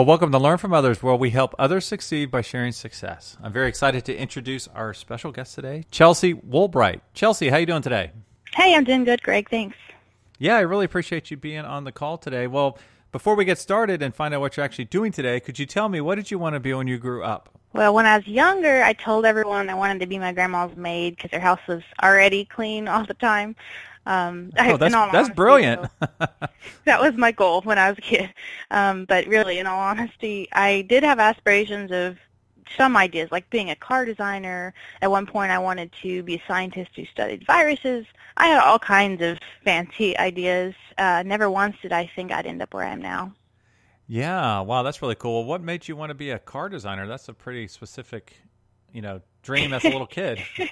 Well, welcome to Learn from Others, where we help others succeed by sharing success. I'm very excited to introduce our special guest today, Chelsea Woolbright. Chelsea, how are you doing today? Hey, I'm doing good, Greg. Thanks. Yeah, I really appreciate you being on the call today. Well, before we get started and find out what you're actually doing today, could you tell me what did you want to be when you grew up? Well, when I was younger, I told everyone I wanted to be my grandma's maid because her house was already clean all the time. Um, oh, that's, that's brilliant. that was my goal when I was a kid. Um, but really, in all honesty, I did have aspirations of some ideas, like being a car designer. At one point, I wanted to be a scientist who studied viruses. I had all kinds of fancy ideas. Uh, never once did I think I'd end up where I am now. Yeah, wow, that's really cool. What made you want to be a car designer? That's a pretty specific, you know, dream as a little kid.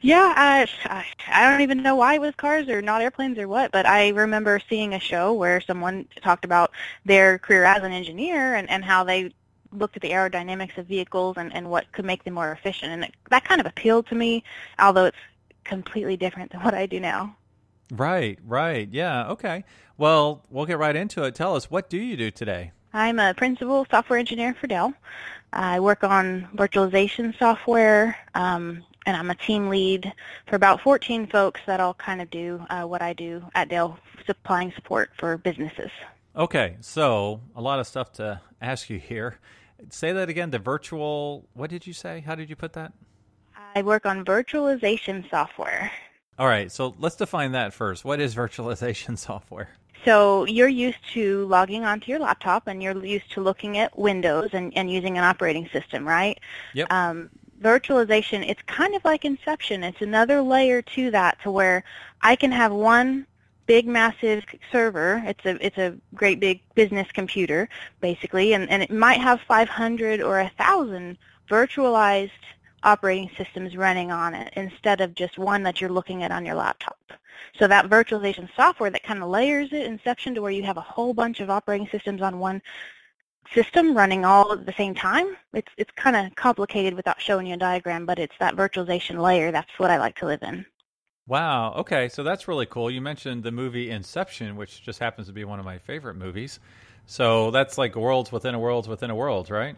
Yeah, I, I don't even know why it was cars or not airplanes or what, but I remember seeing a show where someone talked about their career as an engineer and, and how they looked at the aerodynamics of vehicles and, and what could make them more efficient. And it, that kind of appealed to me, although it's completely different than what I do now. Right, right. Yeah, okay. Well, we'll get right into it. Tell us, what do you do today? I'm a principal software engineer for Dell. I work on virtualization software, um, and I'm a team lead for about 14 folks that all kind of do uh, what I do at Dell, supplying support for businesses. Okay, so a lot of stuff to ask you here. Say that again. The virtual. What did you say? How did you put that? I work on virtualization software. All right, so let's define that first. What is virtualization software? So you're used to logging onto your laptop and you're used to looking at Windows and, and using an operating system, right? Yep. Um, virtualization, it's kind of like Inception. It's another layer to that to where I can have one big massive server. It's a it's a great big business computer basically, and, and it might have 500 or a 1,000 virtualized operating systems running on it instead of just one that you're looking at on your laptop. So that virtualization software that kind of layers it, Inception, to where you have a whole bunch of operating systems on one system running all at the same time. It's it's kind of complicated without showing you a diagram, but it's that virtualization layer. That's what I like to live in. Wow. Okay, so that's really cool. You mentioned the movie Inception, which just happens to be one of my favorite movies. So that's like worlds within a worlds within a world, right?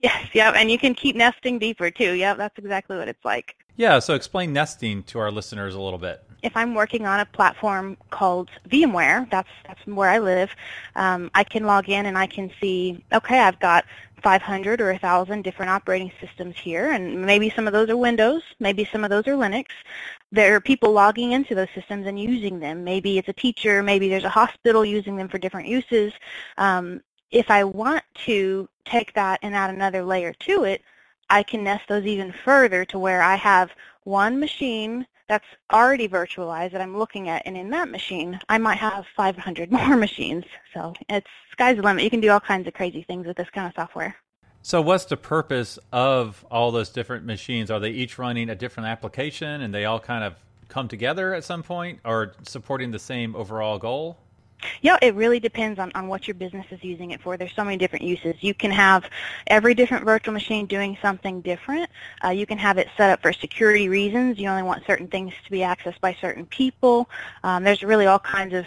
Yes, yep, and you can keep nesting deeper too. Yep, that's exactly what it's like. Yeah, so explain nesting to our listeners a little bit if I'm working on a platform called VMware, that's that's where I live, um, I can log in and I can see, okay, I've got 500 or 1,000 different operating systems here, and maybe some of those are Windows, maybe some of those are Linux. There are people logging into those systems and using them. Maybe it's a teacher, maybe there's a hospital using them for different uses. Um, if I want to take that and add another layer to it, I can nest those even further to where I have one machine that's already virtualized that I'm looking at, and in that machine, I might have 500 more machines. So it's sky's the limit. You can do all kinds of crazy things with this kind of software. So what's the purpose of all those different machines? Are they each running a different application, and they all kind of come together at some point, or supporting the same overall goal? Yeah, it really depends on, on what your business is using it for. There's so many different uses. You can have every different virtual machine doing something different. Uh, you can have it set up for security reasons. You only want certain things to be accessed by certain people. Um, there's really all kinds of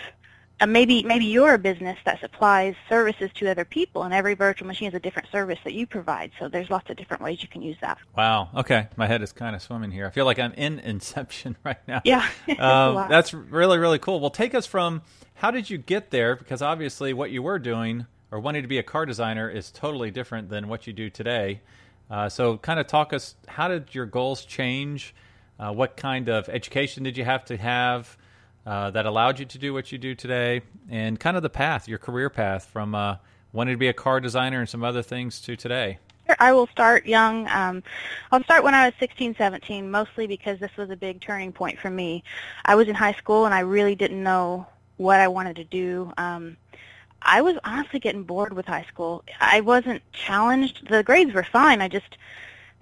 uh, maybe maybe you're a business that supplies services to other people, and every virtual machine is a different service that you provide. So there's lots of different ways you can use that. Wow. Okay, my head is kind of swimming here. I feel like I'm in Inception right now. Yeah, um, that's really really cool. Well, take us from how did you get there? Because obviously, what you were doing or wanting to be a car designer is totally different than what you do today. Uh, so, kind of talk us. How did your goals change? Uh, what kind of education did you have to have uh, that allowed you to do what you do today? And kind of the path, your career path from uh, wanting to be a car designer and some other things to today. I will start young. Um, I'll start when I was 16, 17, mostly because this was a big turning point for me. I was in high school and I really didn't know what I wanted to do. Um, I was honestly getting bored with high school. I wasn't challenged. The grades were fine. I just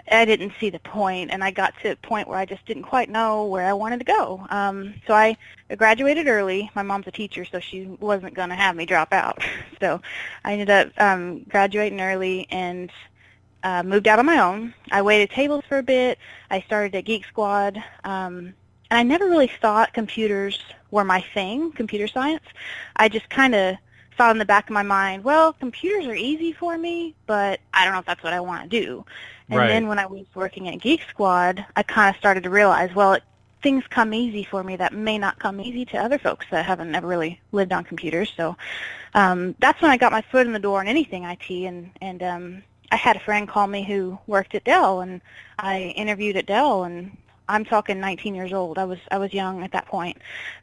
I didn't see the point, and I got to a point where I just didn't quite know where I wanted to go. Um, so I graduated early. My mom's a teacher, so she wasn't going to have me drop out. So I ended up um, graduating early and uh, moved out on my own. I waited tables for a bit. I started at Geek Squad, um, and I never really thought computers were my thing, computer science. I just kind of thought in the back of my mind, well, computers are easy for me, but I don't know if that's what I want to do. And Right. then when I was working at Geek Squad, I kind of started to realize, well, it, things come easy for me that may not come easy to other folks that haven't ever really lived on computers. So um, that's when I got my foot in the door in anything IT. And and um, I had a friend call me who worked at Dell, and I interviewed at Dell, and I'm talking 19 years old. I was I was young at that point,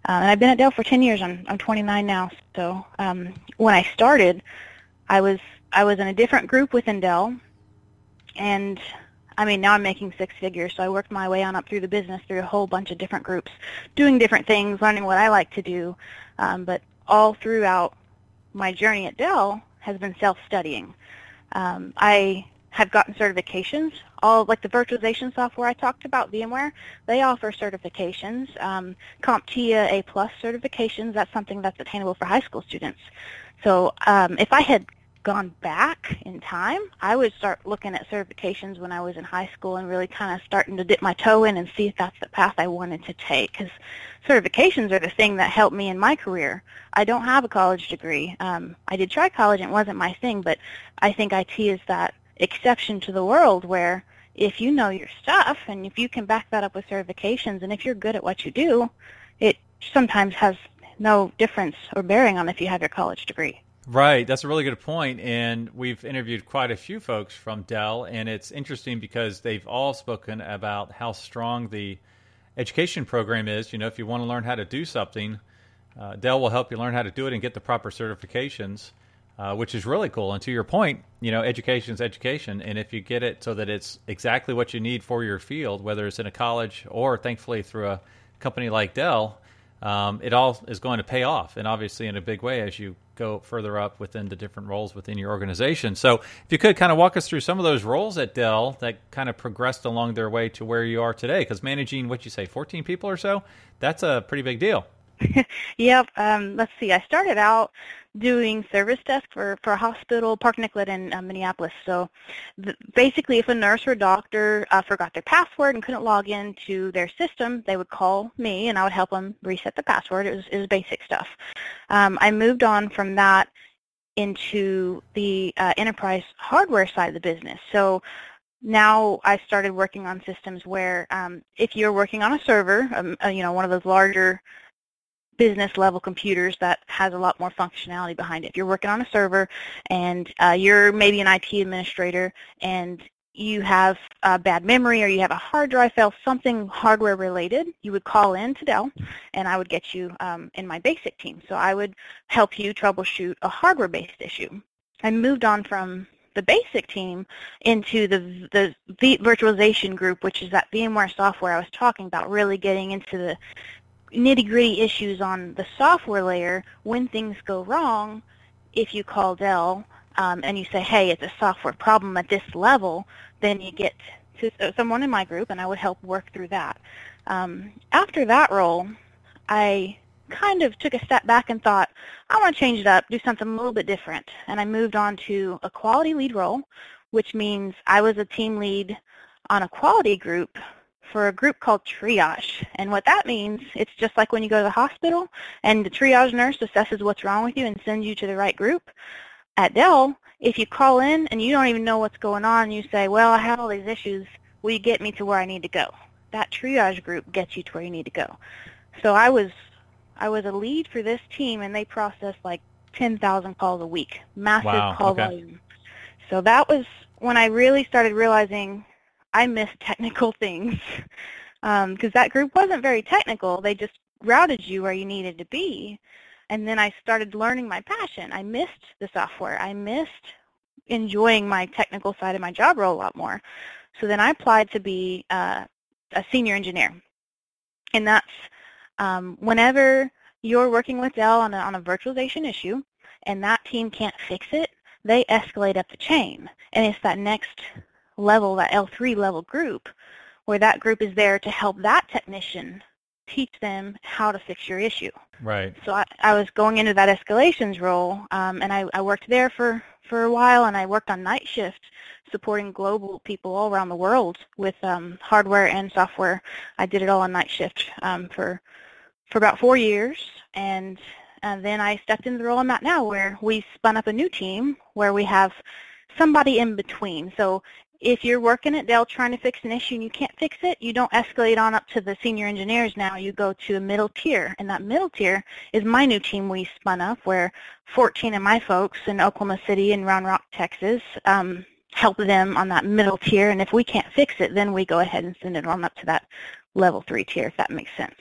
uh, and I've been at Dell for 10 years. I'm I'm 29 now. So um, when I started, I was I was in a different group within Dell, and I mean now I'm making six figures. So I worked my way on up through the business through a whole bunch of different groups, doing different things, learning what I like to do, um, but all throughout my journey at Dell has been self-studying. Um, I have gotten certifications. All like the virtualization software I talked about, VMware, they offer certifications. Um, CompTIA A plus certifications. That's something that's attainable for high school students. So um, if I had gone back in time, I would start looking at certifications when I was in high school and really kind of starting to dip my toe in and see if that's the path I wanted to take. Because certifications are the thing that helped me in my career. I don't have a college degree. Um, I did try college and it wasn't my thing, but I think IT is that exception to the world where if you know your stuff and if you can back that up with certifications and if you're good at what you do, it sometimes has no difference or bearing on if you have your college degree. Right, that's a really good point, and we've interviewed quite a few folks from Dell, and it's interesting because they've all spoken about how strong the education program is. You know, if you want to learn how to do something, uh, Dell will help you learn how to do it and get the proper certifications, uh, which is really cool. And to your point, you know, education is education, and if you get it so that it's exactly what you need for your field, whether it's in a college or thankfully through a company like Dell, um, it all is going to pay off, and obviously in a big way as you go further up within the different roles within your organization. So, if you could kind of walk us through some of those roles at Dell that kind of progressed along their way to where you are today, because managing what you say, 14 people or so, that's a pretty big deal. Yep. Um, let's see. I started out doing service desk for, for a hospital, Park Nicollet in uh, Minneapolis. So th- basically, if a nurse or doctor uh, forgot their password and couldn't log into their system, they would call me and I would help them reset the password. It was, it was basic stuff. Um, I moved on from that into the uh, enterprise hardware side of the business. So now I started working on systems where um, if you're working on a server, um, uh, you know, one of those larger business level computers that has a lot more functionality behind it. If you're working on a server and uh, you're maybe an IT administrator and you have a bad memory or you have a hard drive fail, something hardware related, you would call in to Dell and I would get you um, in my basic team. So I would help you troubleshoot a hardware-based issue. I moved on from the basic team into the, the v- virtualization group, which is that VMware software I was talking about, really getting into the nitty-gritty issues on the software layer when things go wrong if you call Dell um, and you say, hey, it's a software problem at this level, then you get to someone in my group and I would help work through that. Um, after that role, I kind of took a step back and thought, I want to change it up, do something a little bit different. And I moved on to a quality lead role, which means I was a team lead on a quality group for a group called triage. And what that means, it's just like when you go to the hospital and the triage nurse assesses what's wrong with you and sends you to the right group. At Dell, if you call in and you don't even know what's going on, you say, well, I have all these issues. Will you get me to where I need to go? That triage group gets you to where you need to go. So I was I was a lead for this team, and they processed like 10,000 calls a week, massive Wow, call okay. volume. So that was when I really started realizing I miss technical things because that group wasn't very technical. They just routed you where you needed to be. And then I started learning my passion. I missed the software. I missed enjoying my technical side of my job role a lot more. So then I applied to be uh, a senior engineer. And that's um, whenever you're working with Dell on a, on a virtualization issue and that team can't fix it, they escalate up the chain. And it's that next level, that L3 level group, where that group is there to help that technician teach them how to fix your issue. Right. So I, I was going into that escalations role, um, and I, I worked there for, for a while, and I worked on night shift supporting global people all around the world with um, hardware and software. I did it all on night shift um, for for about four years, and and then I stepped into the role I'm at now, where we spun up a new team where we have somebody in between. So if you're working at Dell trying to fix an issue and you can't fix it, you don't escalate on up to the senior engineers now. You go to a middle tier, and that middle tier is my new team we spun up, where 14 of my folks in Oklahoma City and Round Rock, Texas, um, help them on that middle tier. And if we can't fix it, then we go ahead and send it on up to that level three tier, if that makes sense.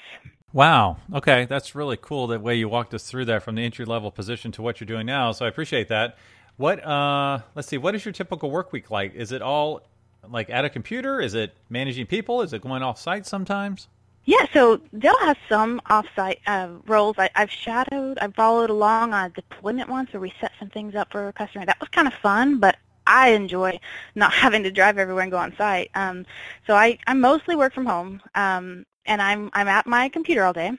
Wow. Okay, that's really cool. The way you walked us through that from the entry level position to what you're doing now. So I appreciate that. What? Uh, let's see. What is your typical work week like? Is it all like at a computer? Is it managing people? Is it going off site sometimes? Yeah, so they'll have some off-site uh, roles. I, I've shadowed, I've followed along on a deployment once where we set some things up for a customer. That was kind of fun, but I enjoy not having to drive everywhere and go on site. Um, so I, I mostly work from home. Um, and I'm I'm at my computer all day.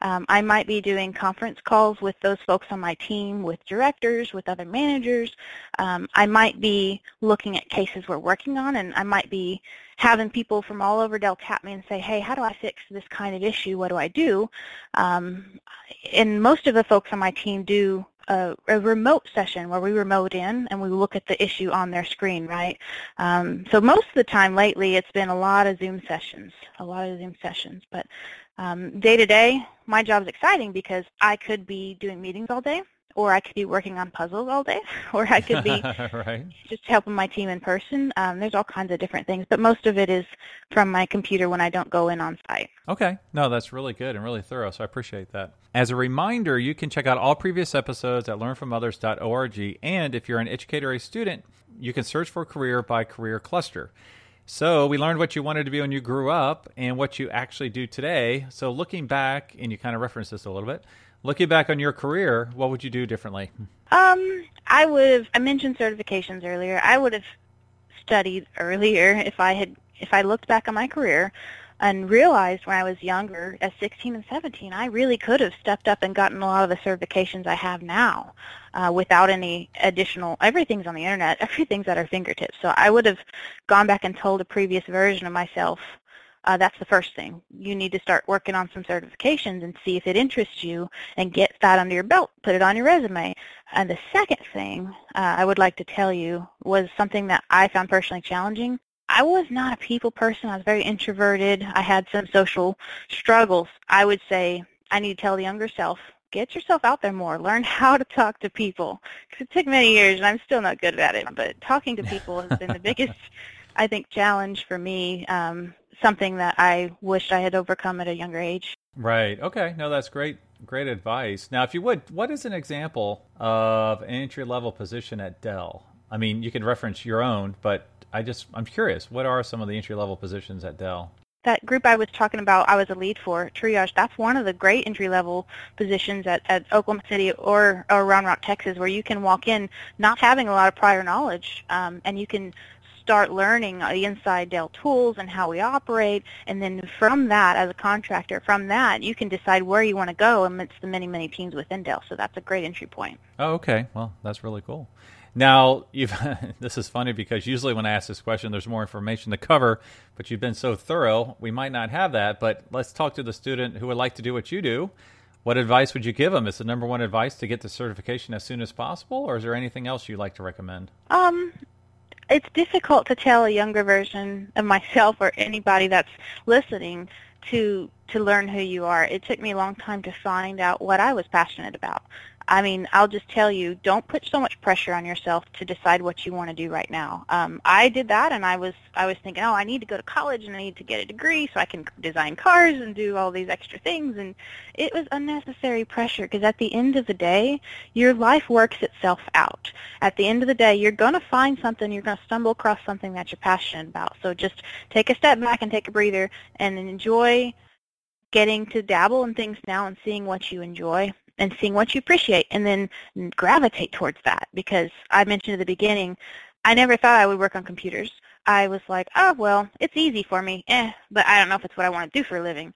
Um, I might be doing conference calls with those folks on my team, with directors, with other managers. Um, I might be looking at cases we're working on, and I might be having people from all over Dell tap me and say, "Hey, how do I fix this kind of issue? What do I do?" Um, and most of the folks on my team do a, a, remote session where we remote in and we look at the issue on their screen, right? Um, so most of the time lately it's been a lot of Zoom sessions, a lot of Zoom sessions. But um, day to day, my job is exciting because I could be doing meetings all day or I could be working on puzzles all day, or I could be right. just helping my team in person. Um, there's all kinds of different things, but most of it is from my computer when I don't go in on site. Okay. No, that's really good and really thorough, so I appreciate that. As a reminder, you can check out all previous episodes at learnfromothers.org, and if you're an educator or a student, you can search for career by career cluster. So we learned what you wanted to be when you grew up and what you actually do today. So looking back, and you kind of referenced this a little bit, Looking back on your career, what would you do differently? Um, I would have. I mentioned certifications earlier. I would have studied earlier if I had. If I looked back on my career and realized when I was younger, at 16 and 17, I really could have stepped up and gotten a lot of the certifications I have now uh, without any additional. Everything's on the internet. Everything's at our fingertips. So I would have gone back and told a previous version of myself uh, that's the first thing. You need to start working on some certifications and see if it interests you and get that under your belt. Put it on your resume. And the second thing uh, I would like to tell you was something that I found personally challenging. I was not a people person. I was very introverted. I had some social struggles. I would say I need to tell the younger self, get yourself out there more. Learn how to talk to people. Because it took many years, and I'm still not good at it. But talking to people has been the biggest, I think, challenge for me. Um, something that I wished I had overcome at a younger age. Right. Okay. No, that's great. Great advice. Now, if you would, what is an example of an entry level position at Dell? I mean, you can reference your own, but I just I'm curious. What are some of the entry level positions at Dell? That group I was talking about, I was a lead for triage. That's one of the great entry level positions at, at Oklahoma City or, or Round Rock, Texas, where you can walk in not having a lot of prior knowledge, um, and you can start learning the inside Dell tools and how we operate, and then from that, as a contractor, from that, you can decide where you want to go amidst the many, many teams within Dell. So that's a great entry point. Oh, okay. Well, that's really cool. Now, you've this is funny because usually when I ask this question, there's more information to cover, but you've been so thorough, we might not have that. But let's talk to the student who would like to do what you do. What advice would you give them? Is the number one advice to get the certification as soon as possible, or is there anything else you'd like to recommend? Um, it's difficult to tell a younger version of myself or anybody that's listening to to learn who you are. It took me a long time to find out what I was passionate about. I mean, I'll just tell you, don't put so much pressure on yourself to decide what you want to do right now. Um, I did that, and I was I was thinking, oh, I need to go to college and I need to get a degree so I can design cars and do all these extra things, and it was unnecessary pressure because at the end of the day, your life works itself out. At the end of the day, you're going to find something, you're going to stumble across something that you're passionate about. So just take a step back and take a breather and enjoy getting to dabble in things now and seeing what you enjoy and seeing what you appreciate and then gravitate towards that because I mentioned at the beginning I never thought I would work on computers. I was like, oh, well, it's easy for me, eh, but I don't know if it's what I want to do for a living.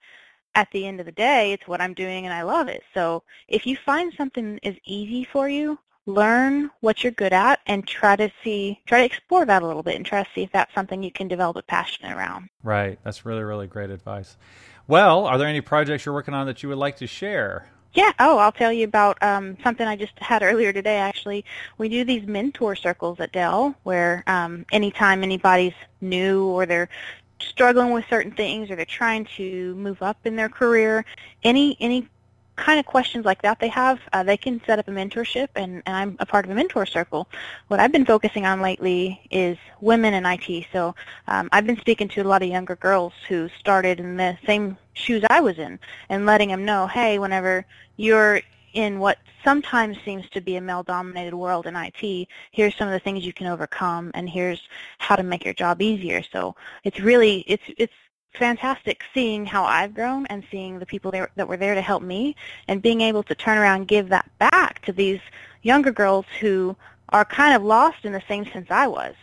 At the end of the day, it's what I'm doing and I love it. So if you find something is easy for you, learn what you're good at and try to see, try to explore that a little bit and try to see if that's something you can develop a passion around. Right. That's really, really great advice. Well, are there any projects you're working on that you would like to share? Yeah. Oh, I'll tell you about um, something I just had earlier today. Actually, we do these mentor circles at Dell, where um, anytime anybody's new or they're struggling with certain things or they're trying to move up in their career, any any kind of questions like that they have, uh, they can set up a mentorship, and, and I'm a part of a mentor circle. What I've been focusing on lately is women in IT. So um, I've been speaking to a lot of younger girls who started in the same shoes I was in and letting them know, hey, whenever you're in what sometimes seems to be a male-dominated world in IT, here's some of the things you can overcome, and here's how to make your job easier. So it's really it's it's fantastic seeing how I've grown and seeing the people there, that were there to help me and being able to turn around and give that back to these younger girls who are kind of lost in the same sense I was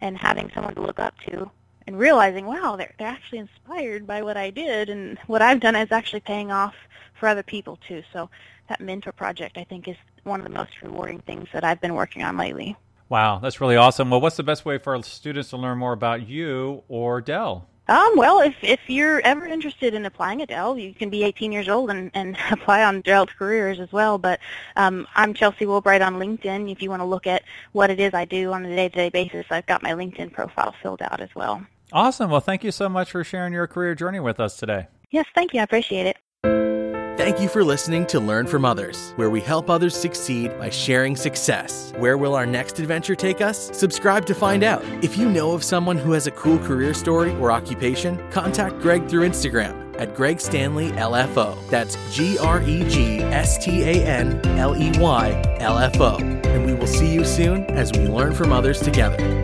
and having someone to look up to and realizing, wow, they're, they're actually inspired by what I did and what I've done is actually paying off for other people too. So that mentor project I think is one of the most rewarding things that I've been working on lately. Wow, that's really awesome. Well, what's the best way for students to learn more about you or Dell? Um, well, if if you're ever interested in applying at Dell, you can be 18 years old and, and apply on Dell careers as well. But um, I'm Chelsea Wilbright on LinkedIn. If you want to look at what it is I do on a day-to-day basis, I've got my LinkedIn profile filled out as well. Awesome. Well, thank you so much for sharing your career journey with us today. Yes, thank you. I appreciate it. Thank you for listening to Learn from Others, where we help others succeed by sharing success. Where will our next adventure take us? Subscribe to find out. If you know of someone who has a cool career story or occupation, contact Greg through Instagram at Greg Stanley LFO. That's G R E G S T A N L E Y L F O. And we will see you soon as we learn from others together.